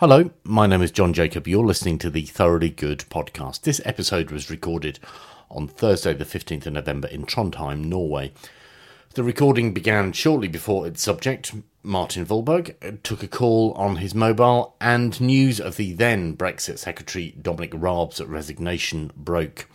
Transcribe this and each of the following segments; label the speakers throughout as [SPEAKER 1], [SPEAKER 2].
[SPEAKER 1] Hello, my name is Jon Jacob. You're listening to the Thoroughly Good podcast. This episode was recorded on Thursday, the 15th of November in Trondheim, Norway. The recording began shortly before its subject, Martin Wåhlberg, took a call on his mobile, and news of the then Brexit Secretary Dominic Raab's resignation broke.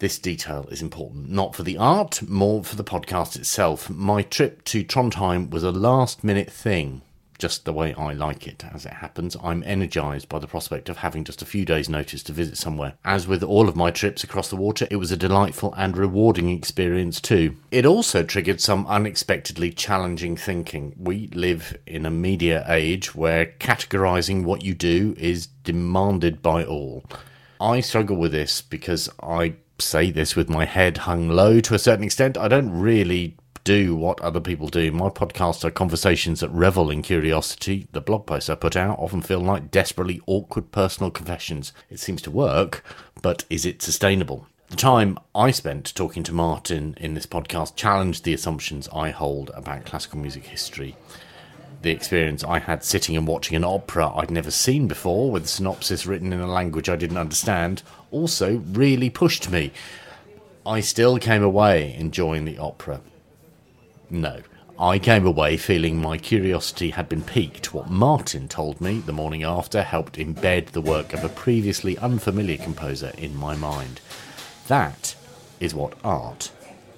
[SPEAKER 1] This detail is important, not for the art, more for the podcast itself. My trip to Trondheim was a last minute thing just the way I like it. As it happens, I'm energised by the prospect of having just a few days' notice to visit somewhere. As with all of my trips across the water, it was a delightful and rewarding experience too. It also triggered some unexpectedly challenging thinking. We live in a media age where categorising what you do is demanded by all. I struggle with this because I say this with my head hung low to a certain extent. I don't really do what other people do. My podcasts are conversations that revel in curiosity. The blog posts I put out often feel like desperately awkward personal confessions. It seems to work, but is it sustainable? The time I spent talking to Martin in this podcast challenged the assumptions I hold about classical music history. The experience I had sitting and watching an opera I'd never seen before, with a synopsis written in a language I didn't understand, also really pushed me. I still came away enjoying the opera, no. I came away feeling my curiosity had been piqued. What Martin told me the morning after helped embed the work of a previously unfamiliar composer in my mind. That is what art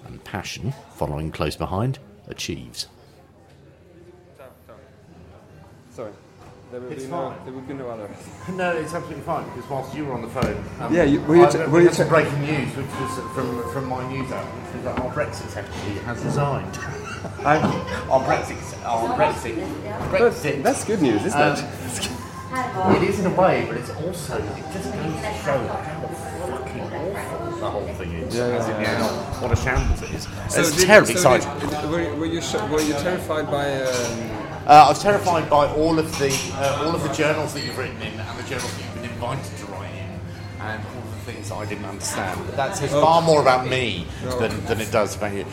[SPEAKER 1] and passion, following close behind, achieves.
[SPEAKER 2] There will,
[SPEAKER 1] It's
[SPEAKER 2] be no,
[SPEAKER 1] fine.
[SPEAKER 2] there will be no other.
[SPEAKER 1] No, it's absolutely fine because whilst you were on the phone, um,
[SPEAKER 2] Yeah, you- were you
[SPEAKER 1] I-
[SPEAKER 2] t-
[SPEAKER 1] we
[SPEAKER 2] were you
[SPEAKER 1] had
[SPEAKER 2] t-
[SPEAKER 1] breaking news, which was from from my news app, which was that our Brexit secretary has resigned.
[SPEAKER 2] I,
[SPEAKER 1] our Brexit, our Brexit, Brexit.
[SPEAKER 2] that's good news, isn't
[SPEAKER 1] Um,
[SPEAKER 2] it?
[SPEAKER 1] It is in a way, but it's also it just goes to show how fucking awful the whole thing is.
[SPEAKER 2] Yeah, yeah,
[SPEAKER 1] As in,
[SPEAKER 2] yeah.
[SPEAKER 1] you what a shambles it is. it's
[SPEAKER 2] did-
[SPEAKER 1] terribly
[SPEAKER 2] so
[SPEAKER 1] exciting.
[SPEAKER 2] did- did- were, you- were you sh- were you terrified by? Um,
[SPEAKER 1] Uh, I was terrified by all of the uh, all of the journals that you've written in and the journals that you've been invited to write in, and all the things I didn't understand. But that says far more about me than, than it does about you.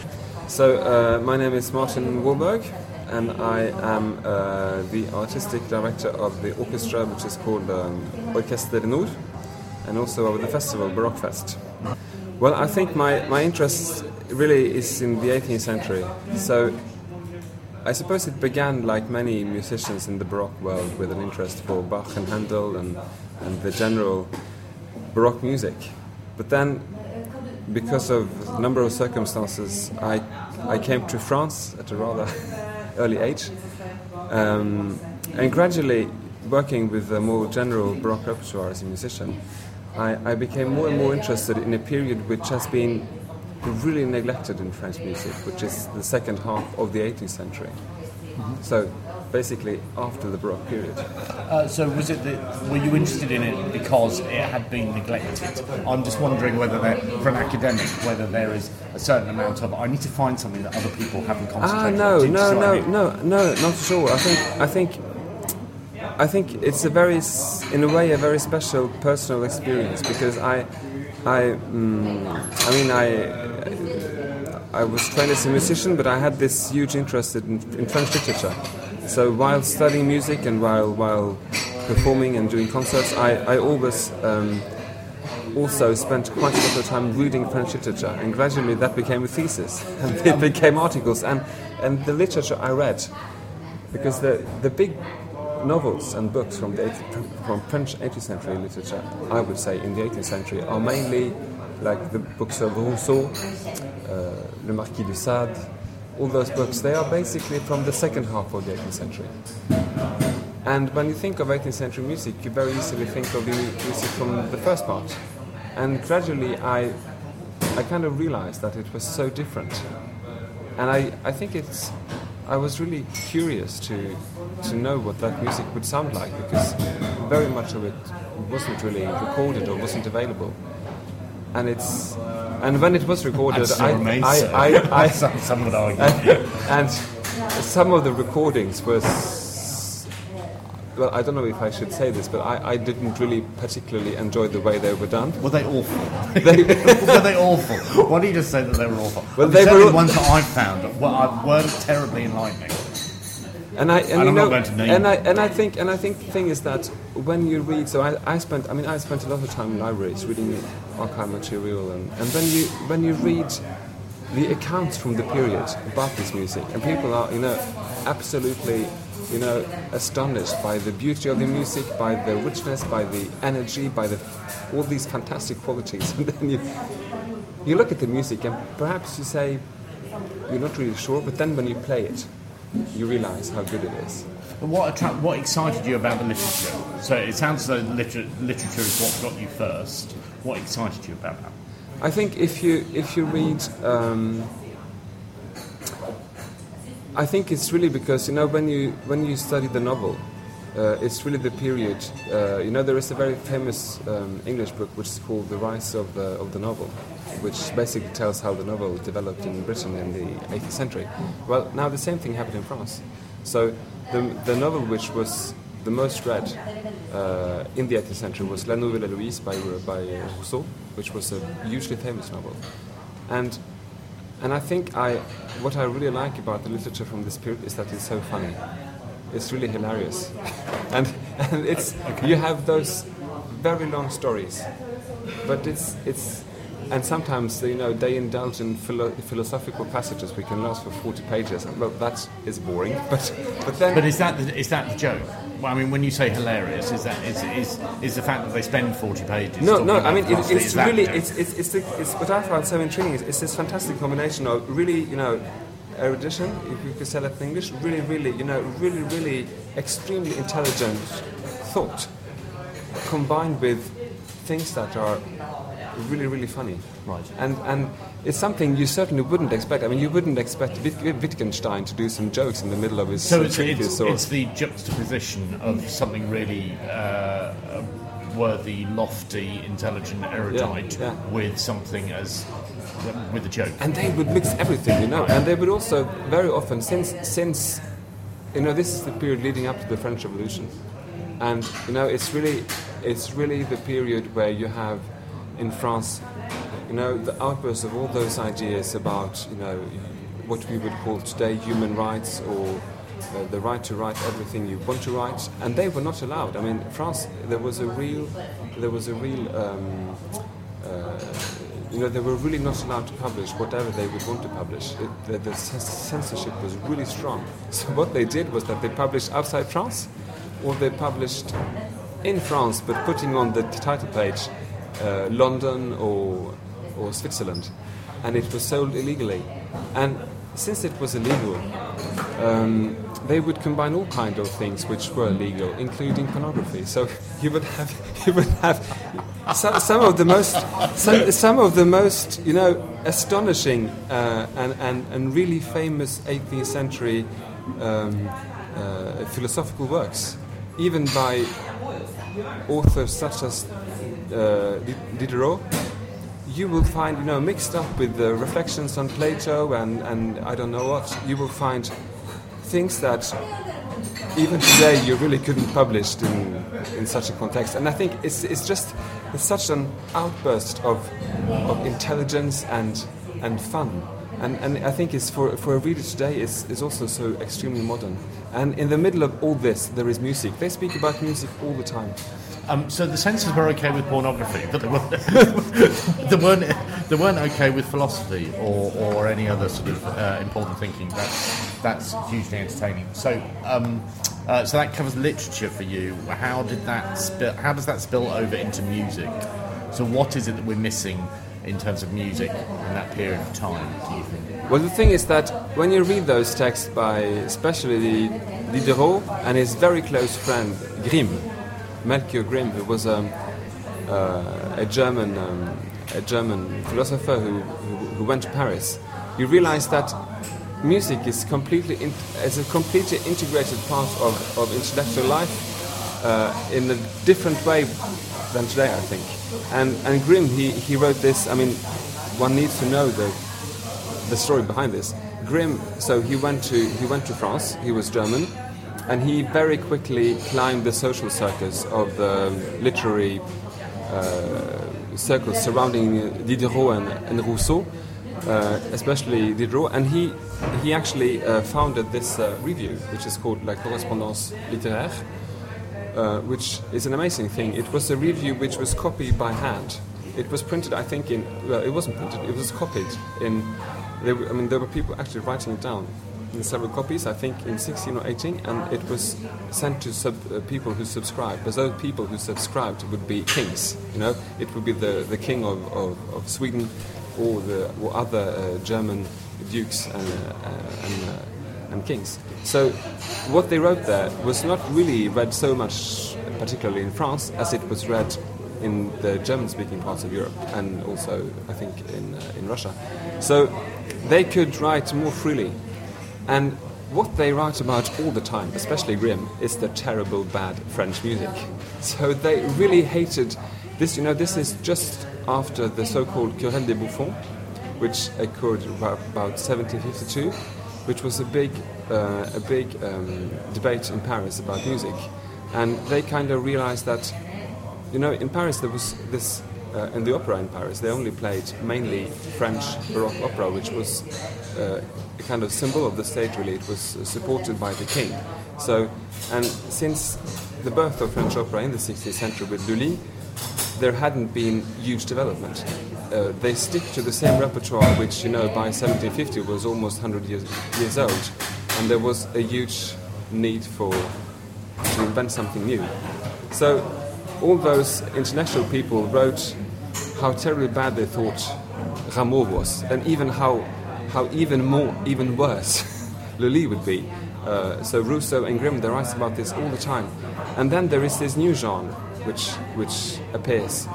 [SPEAKER 2] so uh, my name is Martin Wåhlberg, and I am uh, the artistic director of the orchestra, which is called um, Orkester Nord, and also of the festival Barokkfest. Well, I think my, my interest really is in the 18th century. So I suppose it began like many musicians in the Baroque world with an interest for Bach and Handel and, and the general Baroque music. But then, because of a number of circumstances, I, I came to France at a rather early age. Um, and gradually, working with a more general Baroque repertoire as a musician, I, I became more and more interested in a period which has been really neglected in French music, which is the second half of the 18th century. So, basically, after the Baroque period.
[SPEAKER 3] Uh, so was it that were you interested in it because it had been neglected? I'm just wondering whether there, for an academic, whether there is a certain amount of I need to find something that other people haven't
[SPEAKER 2] Ah, no,
[SPEAKER 3] on. You
[SPEAKER 2] no,
[SPEAKER 3] I
[SPEAKER 2] no,
[SPEAKER 3] mean?
[SPEAKER 2] no, no, not at all. I think, I think, I think it's a very, in a way, a very special personal experience because I, I, mm, I mean, I, I was trained as a musician, but I had this huge interest in, in French literature. So while studying music and while while performing and doing concerts, I, I always. Um, also spent quite a lot of time reading French literature, and gradually that became a thesis, and it became articles. And, and the literature I read, because the, the big novels and books from the 18th, from French 18th century literature, I would say in the 18th century, are mainly like the books of Rousseau, uh, Le Marquis de Sade, all those books. They are basically from the second half of the 18th century. And when you think of 18th century music, you very easily think of the music from the first part. And gradually, I, I kind of realized that it was so different. And I, I think it's, I was really curious to, to know what that music would sound like because very much of it wasn't really recorded or wasn't available. And it's, and when it was recorded, I. I, I, I,
[SPEAKER 3] some, some would argue.
[SPEAKER 2] and some of the recordings were. well i don't know if i should say this but i, I didn't really particularly enjoy the way they were done
[SPEAKER 3] Were they awful? were they awful? Why do you just say that they were awful?
[SPEAKER 2] Well,
[SPEAKER 3] I mean,
[SPEAKER 2] they were-
[SPEAKER 3] the ones that I've found well, uh, weren't terribly enlightening.
[SPEAKER 2] And I and,
[SPEAKER 1] And
[SPEAKER 2] you
[SPEAKER 1] I'm
[SPEAKER 2] know
[SPEAKER 1] not going to name
[SPEAKER 2] and I and I think and I think the thing is that when you read, so I, I spent I mean I spent a lot of time in libraries reading archive material, and, and when you when you read the accounts from the period about this music, and people are you know absolutely you know astonished by the beauty of the music, by the richness, by the energy, by the all these fantastic qualities, and then you you look at the music and perhaps you say you're not really sure, but then when you play it, you realize how good it is.
[SPEAKER 1] What attra- what excited you about the literature? So it sounds as though liter- literature is what got you first. What excited you about that?
[SPEAKER 2] I think if you if you read, um, I think it's really because you know when you when you study the novel, uh, it's really the period. Uh, you know there is a very famous um, English book which is called The Rise of the of the Novel, which basically tells how the novel developed in Britain in the 18th century. Well, now the same thing happened in France. So the the novel which was the most read uh, in the 18th century was La Nouvelle Héloïse by, by Rousseau, which was a hugely famous novel. And, and I think I, what I really like about the literature from this period is that it's so funny. It's really hilarious. and and it's, you have those very long stories, but it's, it's, and sometimes you know they indulge in philo- philosophical passages we can last for 40 pages. Well, that is boring, but but then
[SPEAKER 1] But is that the, is that the joke? Well, I mean, when you say hilarious, is that is is, is the fact that they spend forty pages?
[SPEAKER 2] No, no. I mean, it, it's really it's it's it's, the, it's what I found so intriguing is it's this fantastic combination of really you know erudition, if you could say that in English, really, really you know really, really extremely intelligent thought combined with things that are really, really funny.
[SPEAKER 1] Right.
[SPEAKER 2] And and it's something you certainly wouldn't expect. I mean, you wouldn't expect Wittgenstein to do some jokes in the middle of his
[SPEAKER 1] So it's, it's,
[SPEAKER 2] or
[SPEAKER 1] it's the juxtaposition of something really uh, worthy, lofty, intelligent, erudite
[SPEAKER 2] yeah.
[SPEAKER 1] with something as with a joke.
[SPEAKER 2] and they would mix everything, you know. And they would also very often, since since you know, this is the period leading up to the French Revolution, and you know, it's really it's really the period where you have in France, you know, the outburst of all those ideas about you know what we would call today human rights or uh, the right to write everything you want to write, and they were not allowed. I mean, France, there was a real, there was a real. Um, uh, you know, they were really not allowed to publish whatever they would want to publish. It, the, the cens- censorship was really strong. So what they did was that they published outside France, or they published in France, but putting on the title page uh, London or or Switzerland, and it was sold illegally. And since it was illegal, um, they would combine all kind of things which were illegal, including pornography. So you would have you would have some, some of the most some, some of the most you know astonishing uh, and, and and really famous 18th century um, uh, philosophical works, even by authors such as uh, Diderot you will find, you know, mixed up with the reflections on Plato and, and I don't know what, you will find things that even today you really couldn't publish in, in such a context. And I think it's, it's just it's such an outburst of, of intelligence and, and fun. And, and I think it's for, for a reader today it's, it's also so extremely modern. And in the middle of all this, there is music. They speak about music all the time.
[SPEAKER 1] Um, so the censors were okay with pornography, but they weren't, they weren't, they weren't okay with philosophy or, or any other sort of uh, important thinking. That's, that's hugely entertaining. So, um, uh, so that covers literature for you. How did that spill, How does that spill over into music? So, what is it that we're missing in terms of music in that period of time? Do you think?
[SPEAKER 2] Well, the thing is that when you read those texts by especially the Diderot and his very close friend Grimm, Melchior Grimm, who was um, uh, a German um, a German philosopher who, who, who went to Paris, you realize that music is completely in, is a completely integrated part of, of intellectual life uh, in a different way than today, I think. And and Grimm he, he wrote this. I mean, one needs to know the the story behind this. Grimm, so he went to he went to France. He was German, and he very quickly climbed the social circus of the literary uh, circles surrounding Diderot and, and Rousseau. uh, especially Diderot, and he he actually uh, founded this uh, review, which is called La Correspondance Littéraire, uh, which is an amazing thing. It was a review which was copied by hand. It was printed, I think, in well, it wasn't printed. It was copied in. There were, I mean, there were people actually writing it down in several copies. I think in 16 or 18, and it was sent to sub, uh, people who subscribed. But those people who subscribed would be kings. You know, it would be the, the king of, of, of Sweden, or the or other uh, German dukes and, uh, and, uh, and kings. So what they wrote there was not really read so much, particularly in France, as it was read in the German-speaking parts of Europe and also, I think, in, uh, in Russia. So they could write more freely. And what they write about all the time, especially Grimm, is the terrible bad French music. So they really hated this. You know, this is just after the so-called Querelle des Bouffons, which occurred about, about 1752, which was a big, uh, a big um, debate in Paris about music, and they kind of realized that, you know, in Paris there was this. Uh, in the opera in Paris, they only played mainly French Baroque opera, which was uh, a kind of symbol of the state. Really, it was supported by the king. So, and since the birth of French opera in the 16th century with Lully, there hadn't been huge development. Uh, they stick to the same repertoire, which you know by 1750 was almost 100 years, years old, and there was a huge need for to invent something new. So all those international people wrote how terribly bad they thought Rameau was, and even how how even more, even worse Lully would be. Uh, so Rousseau and Grimm they write about this all the time, and then there is this new genre which which appears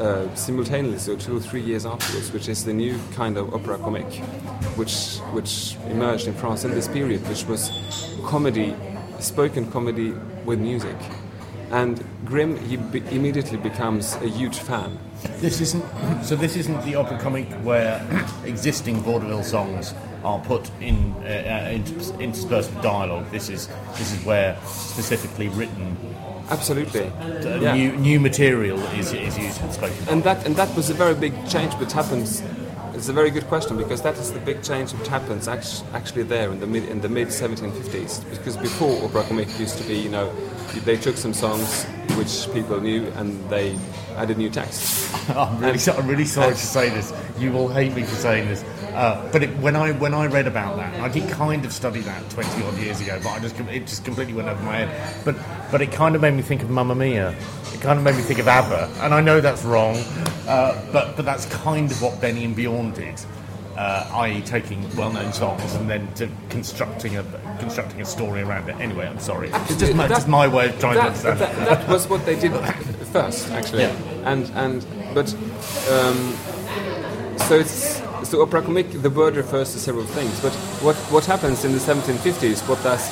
[SPEAKER 2] uh, simultaneously or two or three years afterwards, which is the new kind of opera comique, which which emerged in France in this period, which was comedy, spoken comedy with music. And Grimm he be- immediately becomes a huge fan.
[SPEAKER 1] This isn't so. This isn't the opera comic where existing vaudeville songs are put in uh, uh, interspersed with dialogue. This is this is where specifically written
[SPEAKER 2] Absolutely.
[SPEAKER 1] uh,
[SPEAKER 2] Yeah.
[SPEAKER 1] new new material is, is used in spoken.
[SPEAKER 2] And that and that was a very big change which happens. It's a very good question because that is the big change which happens actually there in the mid in the mid 1750s. Because before opera comique used to be, you know, they took some songs which people knew and they added new text.
[SPEAKER 1] I'm really, so, I'm really sorry to say this. You will hate me for saying this. Uh, but it, when I when I read about that, I did kind of study that 20 odd years ago, but I just it just completely went over my head. But but it kind of made me think of Mamma Mia. It kind of made me think of ABBA, and I know that's wrong, uh, but but that's kind of what Benny and Bjorn did. Uh, i.e., taking well-known songs and then to constructing a constructing a story around it. Anyway, I'm sorry. It's just my,
[SPEAKER 2] That-
[SPEAKER 1] just my way of trying to
[SPEAKER 2] that,
[SPEAKER 1] understand.
[SPEAKER 2] that, that was what they did first, actually.
[SPEAKER 1] Yeah.
[SPEAKER 2] And and but um, so it's so opera comique. The word refers to several things. But what what happens in the 1750s? What does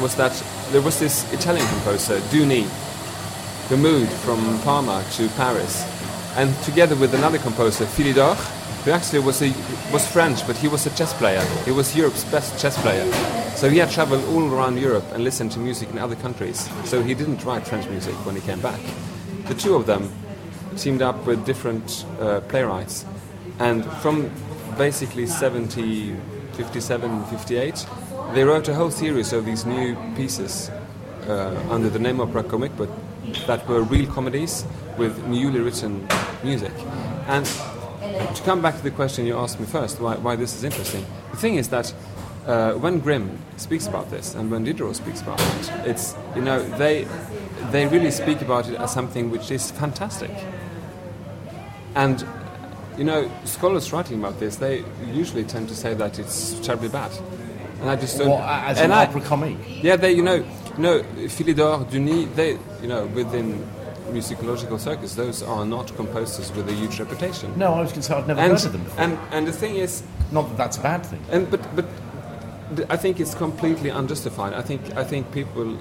[SPEAKER 2] was that there was this Italian composer Duni, who moved from Parma to Paris, and together with another composer Philidor, who actually was a, was French, but he was a chess player. He was Europe's best chess player. So he had traveled all around Europe and listened to music in other countries. So he didn't write French music when he came back. The two of them teamed up with different uh, playwrights, and from basically 70, 57, 58, they wrote a whole series of these new pieces uh, under the name Opera Comic, but that were real comedies with newly written music. And to come back to the question you asked me first, why, why this is interesting, the thing is that uh, when Grimm speaks about this and when Diderot speaks about it, it's you know they they really speak about it as something which is fantastic. And you know, scholars writing about this, they usually tend to say that it's terribly bad. And I just don't.
[SPEAKER 1] What, as
[SPEAKER 2] and
[SPEAKER 1] an
[SPEAKER 2] I-
[SPEAKER 1] opera comique?
[SPEAKER 2] yeah, they, you know, you know, Philidor, Duni, they, you know, within musicological circles, those are not composers with a huge reputation.
[SPEAKER 1] No, I was going to say I've never
[SPEAKER 2] and,
[SPEAKER 1] heard of them before.
[SPEAKER 2] and and the thing is,
[SPEAKER 1] Not that that's a bad thing.
[SPEAKER 2] and but but I think it's completely unjustified. I think I think people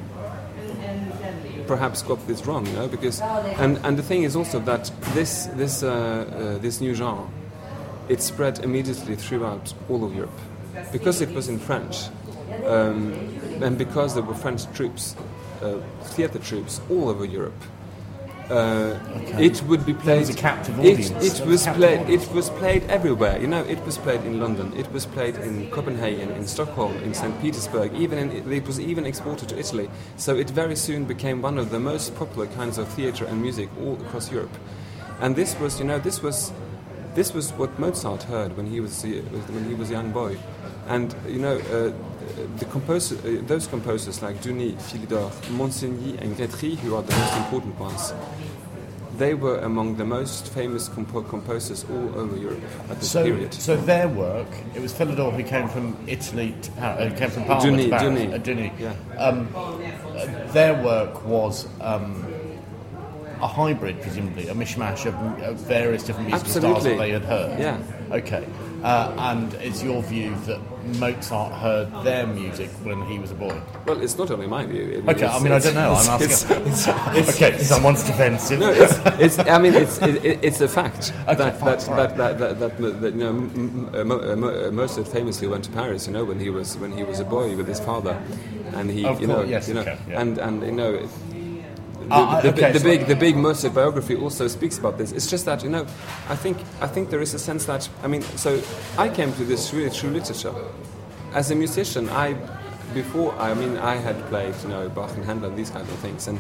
[SPEAKER 2] perhaps got this wrong, you know, because and and the thing is also that this this uh, uh, this new genre it spread immediately throughout all of Europe because it was in French um, and because there were French troops, uh, theater troops all over Europe. Uh, It would be played.
[SPEAKER 1] was a captive
[SPEAKER 2] it-
[SPEAKER 1] audience.
[SPEAKER 2] It,
[SPEAKER 1] There was a
[SPEAKER 2] was
[SPEAKER 1] captive
[SPEAKER 2] played.
[SPEAKER 1] audience.
[SPEAKER 2] It was played everywhere. You know, it was played in London. It was played in Copenhagen, in Stockholm, in St. Petersburg. Even in, it was even exported to Italy. So it very soon became one of the most popular kinds of theatre and music all across Europe. And this was, you know, this was, this was what Mozart heard when he was a- when he was a young boy. And you know, uh, the composer, uh, those composers like Duni, Philidor, Monsigny, and Gretry, who are the most important ones, they were among the most famous compo- composers all over Europe at this
[SPEAKER 1] So,
[SPEAKER 2] period.
[SPEAKER 1] so their work, it was Philidor who came from Italy, to Paris, uh, came from Parma
[SPEAKER 2] Duni,
[SPEAKER 1] to Paris.
[SPEAKER 2] Duni.
[SPEAKER 1] uh, Duni.
[SPEAKER 2] Yeah.
[SPEAKER 1] Um, uh, their work was um, a hybrid, presumably, a mishmash of, of various different musical styles that they had heard.
[SPEAKER 2] Yeah.
[SPEAKER 1] Okay. Uh, and it's your view that Mozart heard their music when he was a boy?
[SPEAKER 2] Well, it's not only my view. I mean,
[SPEAKER 1] Okay, I mean, I don't know. I'm asking.
[SPEAKER 2] it's- it's-
[SPEAKER 1] okay, someone's defensive.
[SPEAKER 2] No, it's, it's. I mean, it's. It, it- it's a fact
[SPEAKER 1] Okay,
[SPEAKER 2] that,
[SPEAKER 1] fine,
[SPEAKER 2] that, that, that, that, you know, Mozart famously went to Paris. You know, when he was when he was a boy with his father, and he,
[SPEAKER 1] Of
[SPEAKER 2] you know,
[SPEAKER 1] course, yes,
[SPEAKER 2] you know,
[SPEAKER 1] okay, yeah.
[SPEAKER 2] and and you know. The,
[SPEAKER 1] Ah,
[SPEAKER 2] the,
[SPEAKER 1] okay,
[SPEAKER 2] the big, the big Mozart biography also speaks about this. It's just that you know, I think, I think there is a sense that I mean, so I came to this really through literature. As a musician, I, before I mean, I had played you know Bach and Handel and these kind of things, and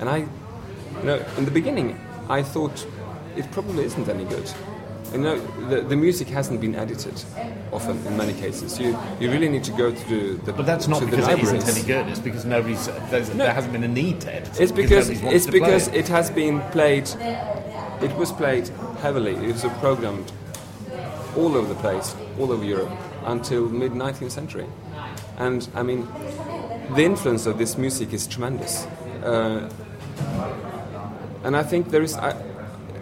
[SPEAKER 2] and I, you know, in the beginning, I thought it probably isn't any good. You know, the, the music hasn't been edited often in many cases. You you really need to go to the,
[SPEAKER 1] But that's not
[SPEAKER 2] to the
[SPEAKER 1] because it isn't any good. It's because nobody's. There's, There hasn't been a need to edit. it,
[SPEAKER 2] It's because
[SPEAKER 1] wanted
[SPEAKER 2] it's because
[SPEAKER 1] it.
[SPEAKER 2] it has been played. It was played heavily. It was programmed all over the place, all over Europe, until mid 19th century. And I mean, the influence of this music is tremendous. Uh, and I think there is, I,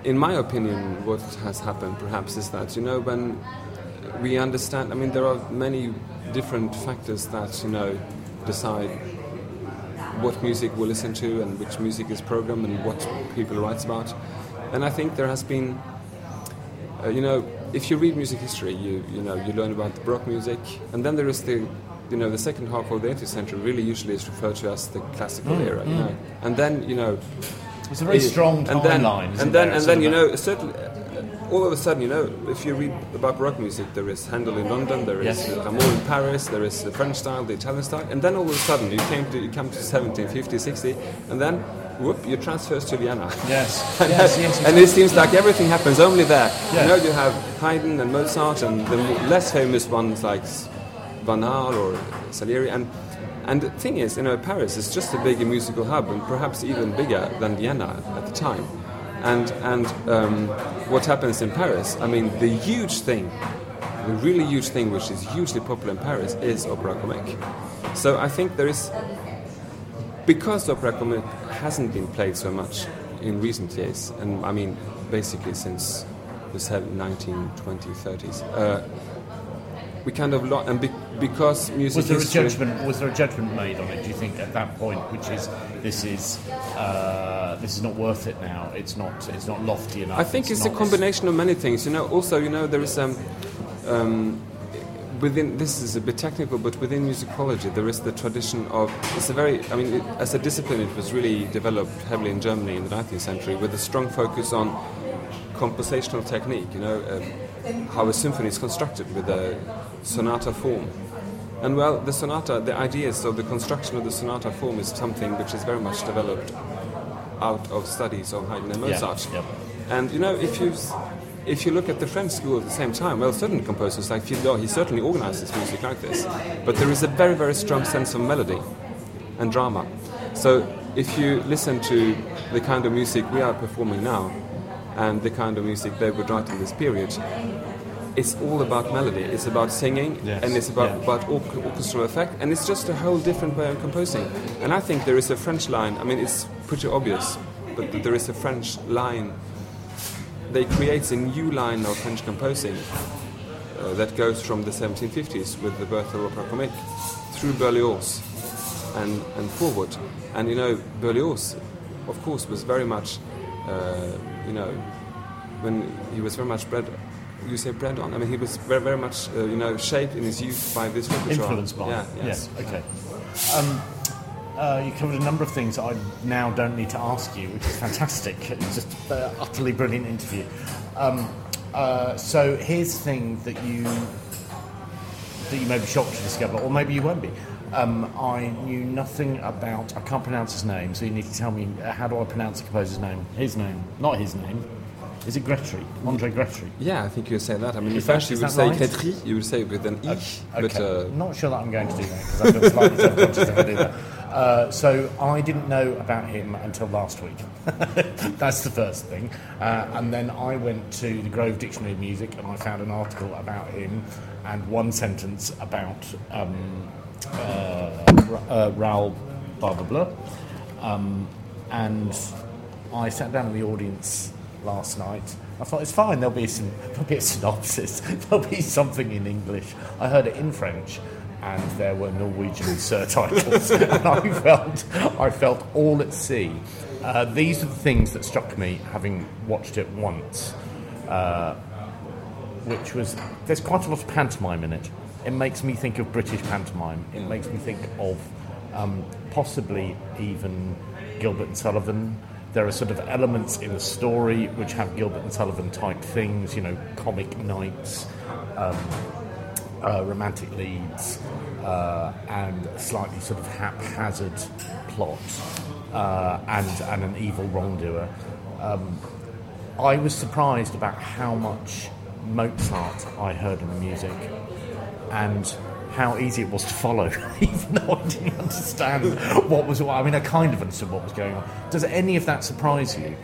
[SPEAKER 2] in my opinion, what has happened perhaps is that you know when we understand. I mean, there are many different factors that you know decide what music we listen to and which music is programmed and what people write about. And I think there has been, uh, you know, if you read music history, you you know you learn about the Baroque music, and then there is the, you know, the second half of the 18th century really usually is referred to as the classical era, you know, and then you know.
[SPEAKER 1] It's a very strong
[SPEAKER 2] and then,
[SPEAKER 1] timeline. isn't
[SPEAKER 2] and then, and then you know, certainly, all of a sudden, you know, if you read about Baroque music, there is Handel in London, there is
[SPEAKER 1] Yes.
[SPEAKER 2] Rameau in Paris, there is the French style, the Italian style, and then all of a sudden you came to you come to 1750, 60, and then whoop, you transfer to Vienna.
[SPEAKER 1] Yes.
[SPEAKER 2] and,
[SPEAKER 1] yes, yes,
[SPEAKER 2] and it seems like everything happens only there.
[SPEAKER 1] Yeah.
[SPEAKER 2] You know, you have Haydn and Mozart, and the less famous ones like Vanhal or Salieri, and and the thing is, you know, Paris is just a bigger musical hub, and perhaps even bigger than Vienna at the time. And and um, what happens in Paris? I mean, the huge thing, the really huge thing, which is hugely popular in Paris, is opera comique. So I think there is because opera comique hasn't been played so much in recent years, and I mean basically since the 7, 19, 20, 30s, uh, we kind of lo- and be- because music
[SPEAKER 1] Was there a
[SPEAKER 2] history-
[SPEAKER 1] judgment? Was there a judgment made on it? Do you think at that point, which is this is uh, this is not worth it now? It's not. It's not lofty enough.
[SPEAKER 2] I think it's, a combination of many things. You know, also you know there is um, um, within this is a bit technical, but within musicology there is the tradition of it's a very. I mean, it, as a discipline, it was really developed heavily in Germany in the 19th century with a strong focus on compositional technique. You know, um, how a symphony is constructed with a sonata form. And well, the sonata, the ideas of the construction of the sonata form is something which is very much developed out of studies of Haydn and Mozart.
[SPEAKER 1] yeah.
[SPEAKER 2] And you know, if you if you look at the French school at the same time, well, certain composers like Philidor, he certainly organizes music like this, but there is a very very strong sense of melody and drama. So if you listen to the kind of music we are performing now, and the kind of music they would write in this period, it's all about melody. It's about singing,
[SPEAKER 1] Yes,
[SPEAKER 2] and it's about,
[SPEAKER 1] yeah.
[SPEAKER 2] about orch- orchestral effect, and it's just a whole different way of composing. And I think there is a French line. I mean, it's pretty obvious, but there is a French line. They create a new line of French composing uh, that goes from the 1750s with the birth of opera comique through Berlioz and, and forward. And you know, Berlioz, of course, was very much, uh, you know, when he was very much bred. You say bred on? I mean, he was very, very much, uh, you know, shaped in his youth by this repertoire.
[SPEAKER 1] influenced by.
[SPEAKER 2] Yeah, yes.
[SPEAKER 1] Okay. Um, uh, you covered a number of things I now don't need to ask you, which is fantastic. It's just an utterly brilliant interview. Um, uh, so here's the thing that you that you may be shocked to discover, or maybe you won't be. Um, I knew nothing about. I can't pronounce his name, so you need to tell me uh, how do I pronounce the composer's name? His name, not his name. Is it Gretry? Andre Gretry?
[SPEAKER 2] Yeah, I think you say that. I mean, in
[SPEAKER 1] Is that-
[SPEAKER 2] French you would say
[SPEAKER 1] right?
[SPEAKER 2] Gretry, you would say with an but
[SPEAKER 1] Okay.
[SPEAKER 2] uh,
[SPEAKER 1] Not sure that I'm going to do that because I feel slightly self-conscious if I do that. Uh, so I didn't know about him until last week. That's the first thing. Uh, and then I went to the Grove Dictionary of Music and I found an article about him and one sentence about um, uh, uh, Raoul blah blah blah. Um, and I sat down in the audience last night. I thought it's fine. There'll be some, there'll be a synopsis. There'll be something in English. I heard it in French, and there were Norwegian surtitles, and I felt, I felt all at sea. Uh, these are the things that struck me, having watched it once, uh, which was there's quite a lot of pantomime in it. It makes me think of British pantomime. It makes me think of um, possibly even Gilbert and Sullivan. There are sort of elements in the story which have Gilbert and Sullivan type things, you know, comic nights, um, uh, romantic leads, uh, and slightly sort of haphazard plot, uh, and, and an evil wrongdoer. Um, I was surprised about how much Mozart I heard in the music and how easy it was to follow, even though I didn't understand what was. I mean, I kind of understood what was going on. Does any of that surprise you?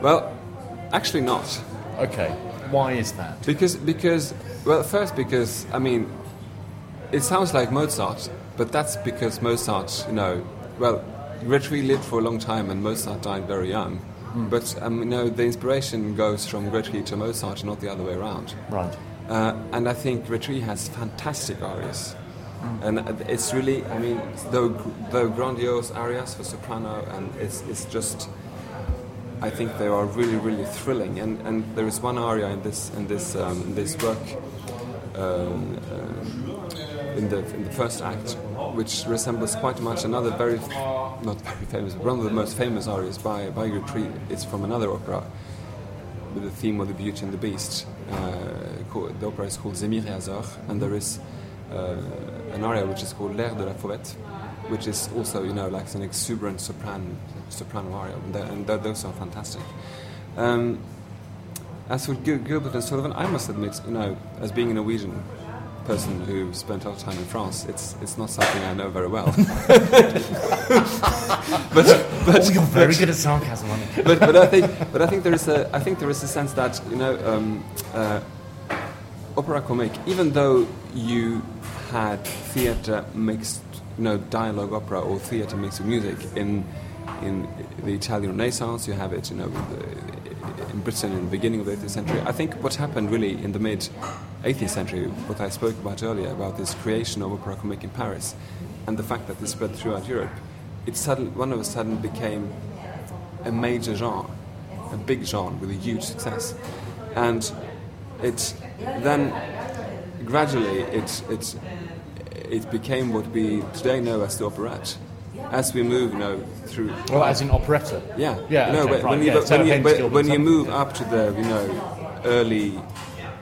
[SPEAKER 2] well, actually not.
[SPEAKER 1] Okay, why is that?
[SPEAKER 2] Because, because, well, first because I mean, it sounds like Mozart, but that's because Mozart, you know, well, Gretry lived for a long time and Mozart died very young. But um, you know, the inspiration goes from Gretry to Mozart, not the other way around.
[SPEAKER 1] Right.
[SPEAKER 2] Uh, and I think Gretry has fantastic arias. And uh, it's really, I mean, though, though grandiose arias for soprano, and it's, it's just, I think they are really, really thrilling. And, and there is one aria in this, in this, um, in this work, um, um, in, the, in the first act, which resembles quite much another very, not very famous, one of the most famous arias by, by Gretry. It's from another opera with the theme of the Beauty and the Beast. Uh, the opera is called Zemir et and there is uh, an aria which is called L'air de la Fauvette, which is also, you know, like an exuberant sopran, soprano aria, and, and tho- those are fantastic. Um, as for Gilbert and Sullivan, I must admit, you know, as being a Norwegian person who spent a lot of time in France, it's it's not something I know very well. but but
[SPEAKER 1] Oh, you're very good at sarcasm, aren't you?
[SPEAKER 2] but, but I think but I think there is a I think there is a sense that you know um, uh, opera comique even though you had theatre mixed you know dialogue opera or theatre mixed with music in in the Italian Renaissance you have it you know in Britain in the beginning of the 18th century I think what happened really in the mid 18th century what I spoke about earlier about this creation of opera comique in Paris and the fact that it spread throughout Europe it suddenly one of a sudden became a major genre, a big genre with a huge success, and it then gradually it it it became what we today know as the operette. As we move, you know, through
[SPEAKER 1] Well, as in operetta.
[SPEAKER 2] yeah,
[SPEAKER 1] Yeah,
[SPEAKER 2] no,
[SPEAKER 1] okay,
[SPEAKER 2] when,
[SPEAKER 1] right,
[SPEAKER 2] when you,
[SPEAKER 1] yeah,
[SPEAKER 2] when, you, when, you move up to the you know early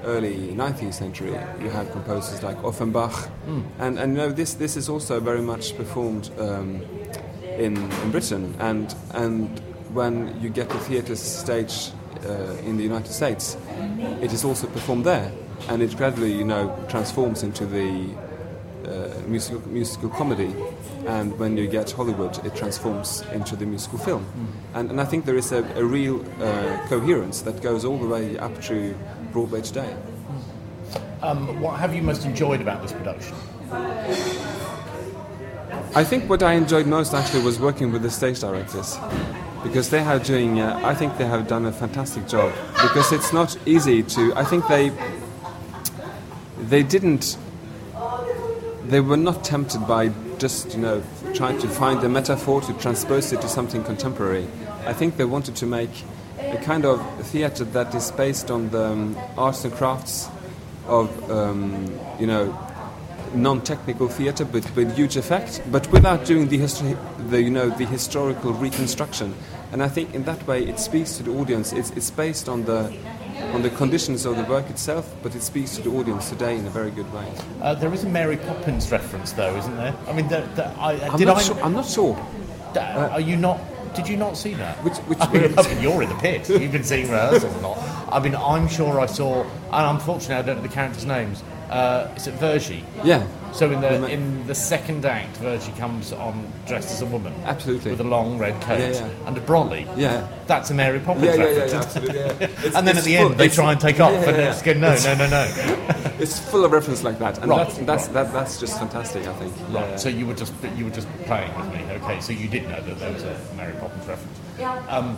[SPEAKER 2] early 19th century, you have composers like Offenbach,
[SPEAKER 1] Hmm.
[SPEAKER 2] and and you know this this is also very much performed um, in in Britain, and and when you get to theatre stage uh, in the United States, it is also performed there, and it gradually you know transforms into the uh, musical, musical comedy, and when you get Hollywood, it transforms into the musical film. And, and I think there is a, a real uh, coherence that goes all the way up to Broadway today.
[SPEAKER 1] Um, what have you most enjoyed about this production?
[SPEAKER 2] I think what I enjoyed most actually was working with the stage directors. Because they are doing, uh, I think they have done a fantastic job. Because it's not easy to, I think they, they didn't, they were not tempted by just, you know, trying to find a metaphor to transpose it to something contemporary. I think they wanted to make a kind of theatre that is based on the um, arts and crafts of, um, you know, non-technical theater, but with huge effect, but without doing the, history, the you know the historical reconstruction. And I think in that way it speaks to the audience. It's, it's based on the on the conditions of the work itself, but it speaks to the audience today in a very good way.
[SPEAKER 1] Uh, there is a Mary Poppins reference, though, isn't there? I mean, the, the, I,
[SPEAKER 2] I'm,
[SPEAKER 1] did
[SPEAKER 2] not
[SPEAKER 1] I?
[SPEAKER 2] sure, I'm not sure.
[SPEAKER 1] Uh, are you not? Did you not see that?
[SPEAKER 2] Which- which-
[SPEAKER 1] I mean, I mean, you're in the pit. You've been seeing rehearsals or not? I mean, I'm sure I saw. And unfortunately, I don't know the characters' names. Uh, is it Vergy?
[SPEAKER 2] Yeah,
[SPEAKER 1] So in the in the second act, Vergy comes on dressed as a woman,
[SPEAKER 2] Absolutely.
[SPEAKER 1] with a long red coat
[SPEAKER 2] Yeah, yeah.
[SPEAKER 1] and a brolly.
[SPEAKER 2] Yeah.
[SPEAKER 1] that's a Mary Poppins
[SPEAKER 2] yeah, yeah, yeah,
[SPEAKER 1] reference.
[SPEAKER 2] yeah, absolutely. Yeah. It's-
[SPEAKER 1] and then at the
[SPEAKER 2] full-
[SPEAKER 1] end, they try and take off,
[SPEAKER 2] yeah,
[SPEAKER 1] and
[SPEAKER 2] yeah,
[SPEAKER 1] they just go, no,
[SPEAKER 2] It's-
[SPEAKER 1] no, no, no.
[SPEAKER 2] It's full of reference like that, and
[SPEAKER 1] Right,
[SPEAKER 2] that's that's
[SPEAKER 1] right.
[SPEAKER 2] that, that's just fantastic. I think. Yeah.
[SPEAKER 1] Right. So you were just you were just playing with me. Okay. So you did know that there was a Mary Poppins reference. Um,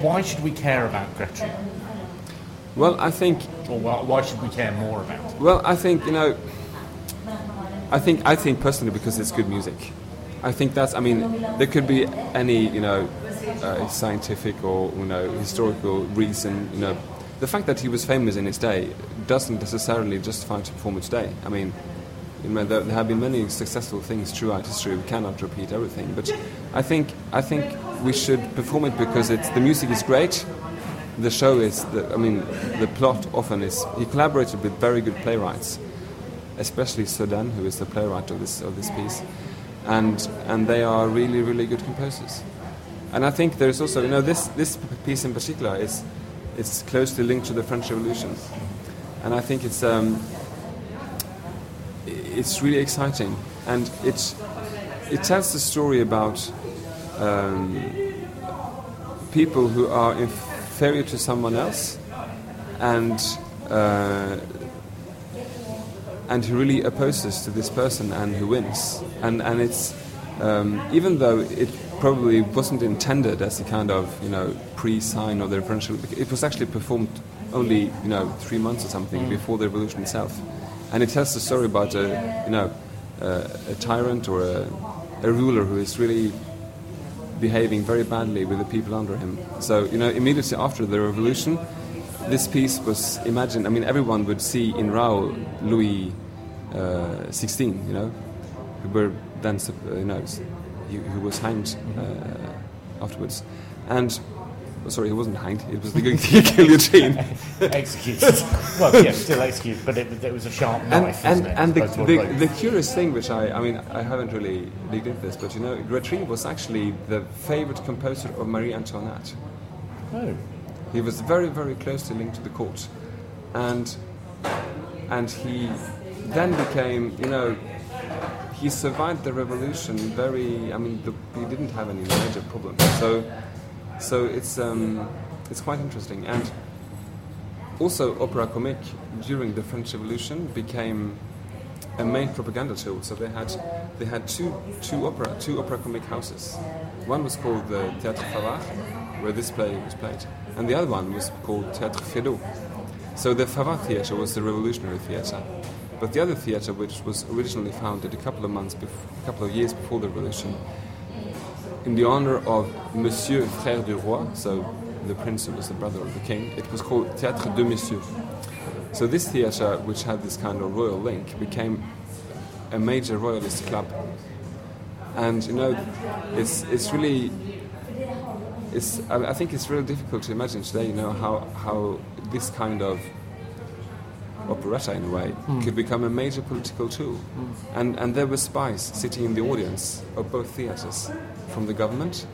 [SPEAKER 1] why should we care about Gretchen,
[SPEAKER 2] Well, I think
[SPEAKER 1] or why, should we care more about it?
[SPEAKER 2] Well, I think you know. I think I think personally because it's good music. I think that's. I mean, there could be any you know uh, scientific or you know historical reason. You know, the fact that he was famous in his day doesn't necessarily justify to perform it today. I mean. You know, there, there have been many successful things throughout history. We cannot repeat everything, but I think I think we should perform it because it's the music is great, the show is, the, I mean, the plot often is. He collaborated with very good playwrights, especially Sedaine, who is the playwright of this of this piece, and and they are really really good composers. And I think there's also, you know, this this piece in particular is it's closely linked to the French Revolution, and I think it's um, it's really exciting, and it it tells the story about um, people who are inferior to someone else and uh, and who really opposes to this person and who wins. And and it's um, even though it probably wasn't intended as a kind of you know pre-sign of the referential it was actually performed only you know three months or something before the revolution itself. And it tells the story about a you know uh, a tyrant or a, a ruler who is really behaving very badly with the people under him. So, you know, immediately after the revolution, this piece was imagined. I mean, everyone would see in Raoul Louis uh, XVI, you know, who were then, you know, who was hanged uh, afterwards. And, oh, sorry, he wasn't hanged, it was the gu- guillotine.
[SPEAKER 1] Executed. well, yeah, still executed, but it, it was a sharp knife.
[SPEAKER 2] and,
[SPEAKER 1] isn't it,
[SPEAKER 2] and the,
[SPEAKER 1] as opposed to a
[SPEAKER 2] the, the curious thing, which I, I mean, I haven't really digged into this, but you know, Gretry was actually the favorite composer of Marie Antoinette.
[SPEAKER 1] Oh.
[SPEAKER 2] He was very, very closely linked to the court, and and he then became, you know, he survived the revolution. Very, I mean, the, he didn't have any major problems. So, so it's um, it's quite interesting. And also, opera comique during the French Revolution became a main propaganda tool. So they had they had two two opera two opera comique houses. One was called the Théâtre Favart, where this play was played, and the other one was called Théâtre Feydeau. So the Favart theatre was the revolutionary theatre, but the other theatre, which was originally founded a couple of months, bef- a couple of years before the revolution, in the honor of Monsieur Frère du Roi, so the prince who was the brother of the king, it was called Théâtre de Monsieur. So this theatre, which had this kind of royal link, became a major royalist club. And you know, it's it's really, it's I I think it's really difficult to imagine today. You know how how this kind of operetta, in a way, hmm. could become a major political tool. Hmm. And and there were spies sitting in the audience of both theatres from the government,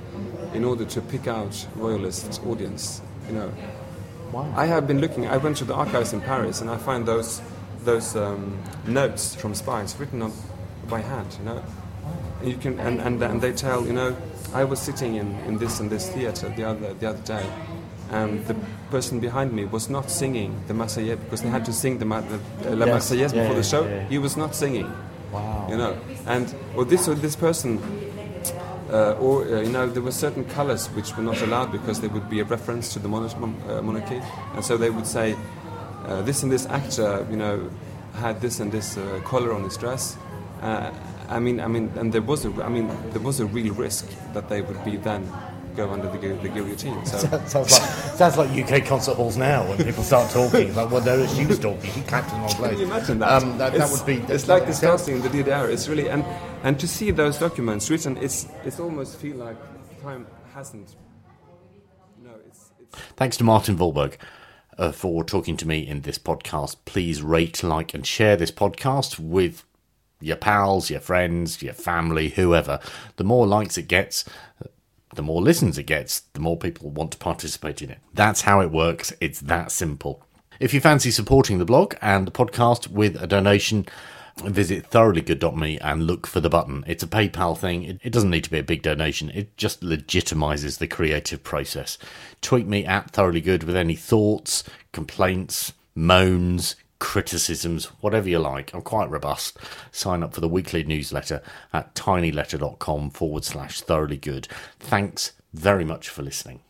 [SPEAKER 2] in order to pick out royalist audience. You know, wow. I have been looking. I went to the archives in Paris, and I find those those um, notes from spies written on by hand. You know, and you can and, and and they tell you know I was sitting in, in this and this theater the other the other day, and the person behind me was not singing the Marseillaise because they had to sing the, Ma- the uh, La
[SPEAKER 1] Yes.
[SPEAKER 2] Marseillaise
[SPEAKER 1] Yeah,
[SPEAKER 2] before the
[SPEAKER 1] yeah,
[SPEAKER 2] show.
[SPEAKER 1] yeah.
[SPEAKER 2] He was not singing.
[SPEAKER 1] Wow.
[SPEAKER 2] You know, and or this or this person uh, or uh, you know there were certain colors which were not allowed because they would be a reference to the uh, monarchy, and so they would say uh, this and this actor, you know, had this and this uh, color on his dress. Uh, I mean, I mean, and there was a, I mean, there was a real risk that they would be then go under the, gu- the guillotine. So
[SPEAKER 4] sounds like sounds like UK concert halls now when people start talking. It's like, well, no, she was talking. She clapped in the wrong place.
[SPEAKER 2] Can you imagine that?
[SPEAKER 4] Um, that, that would be.
[SPEAKER 2] It's like discussing in the DDR. It's really and and to see those documents written, it's it's almost feel like time hasn't. No, it's it's.
[SPEAKER 1] Thanks to Martin Wåhlberg uh, for talking to me in this podcast. Please rate, like, and share this podcast with your pals, your friends, your family, whoever. The more likes it gets, the more listens it gets, the more people want to participate in it. That's how it works. It's that simple. If you fancy supporting the blog and the podcast with a donation, visit thoroughlygood.me and look for the button. It's a PayPal thing. It, doesn't need to be a big donation. It just legitimizes the creative process. Tweet me at thoroughlygood with any thoughts, complaints, moans, criticisms, whatever you like. I'm quite robust. Sign up for the weekly newsletter at tinyletter.com forward slash thoroughly good. Thanks very much for listening.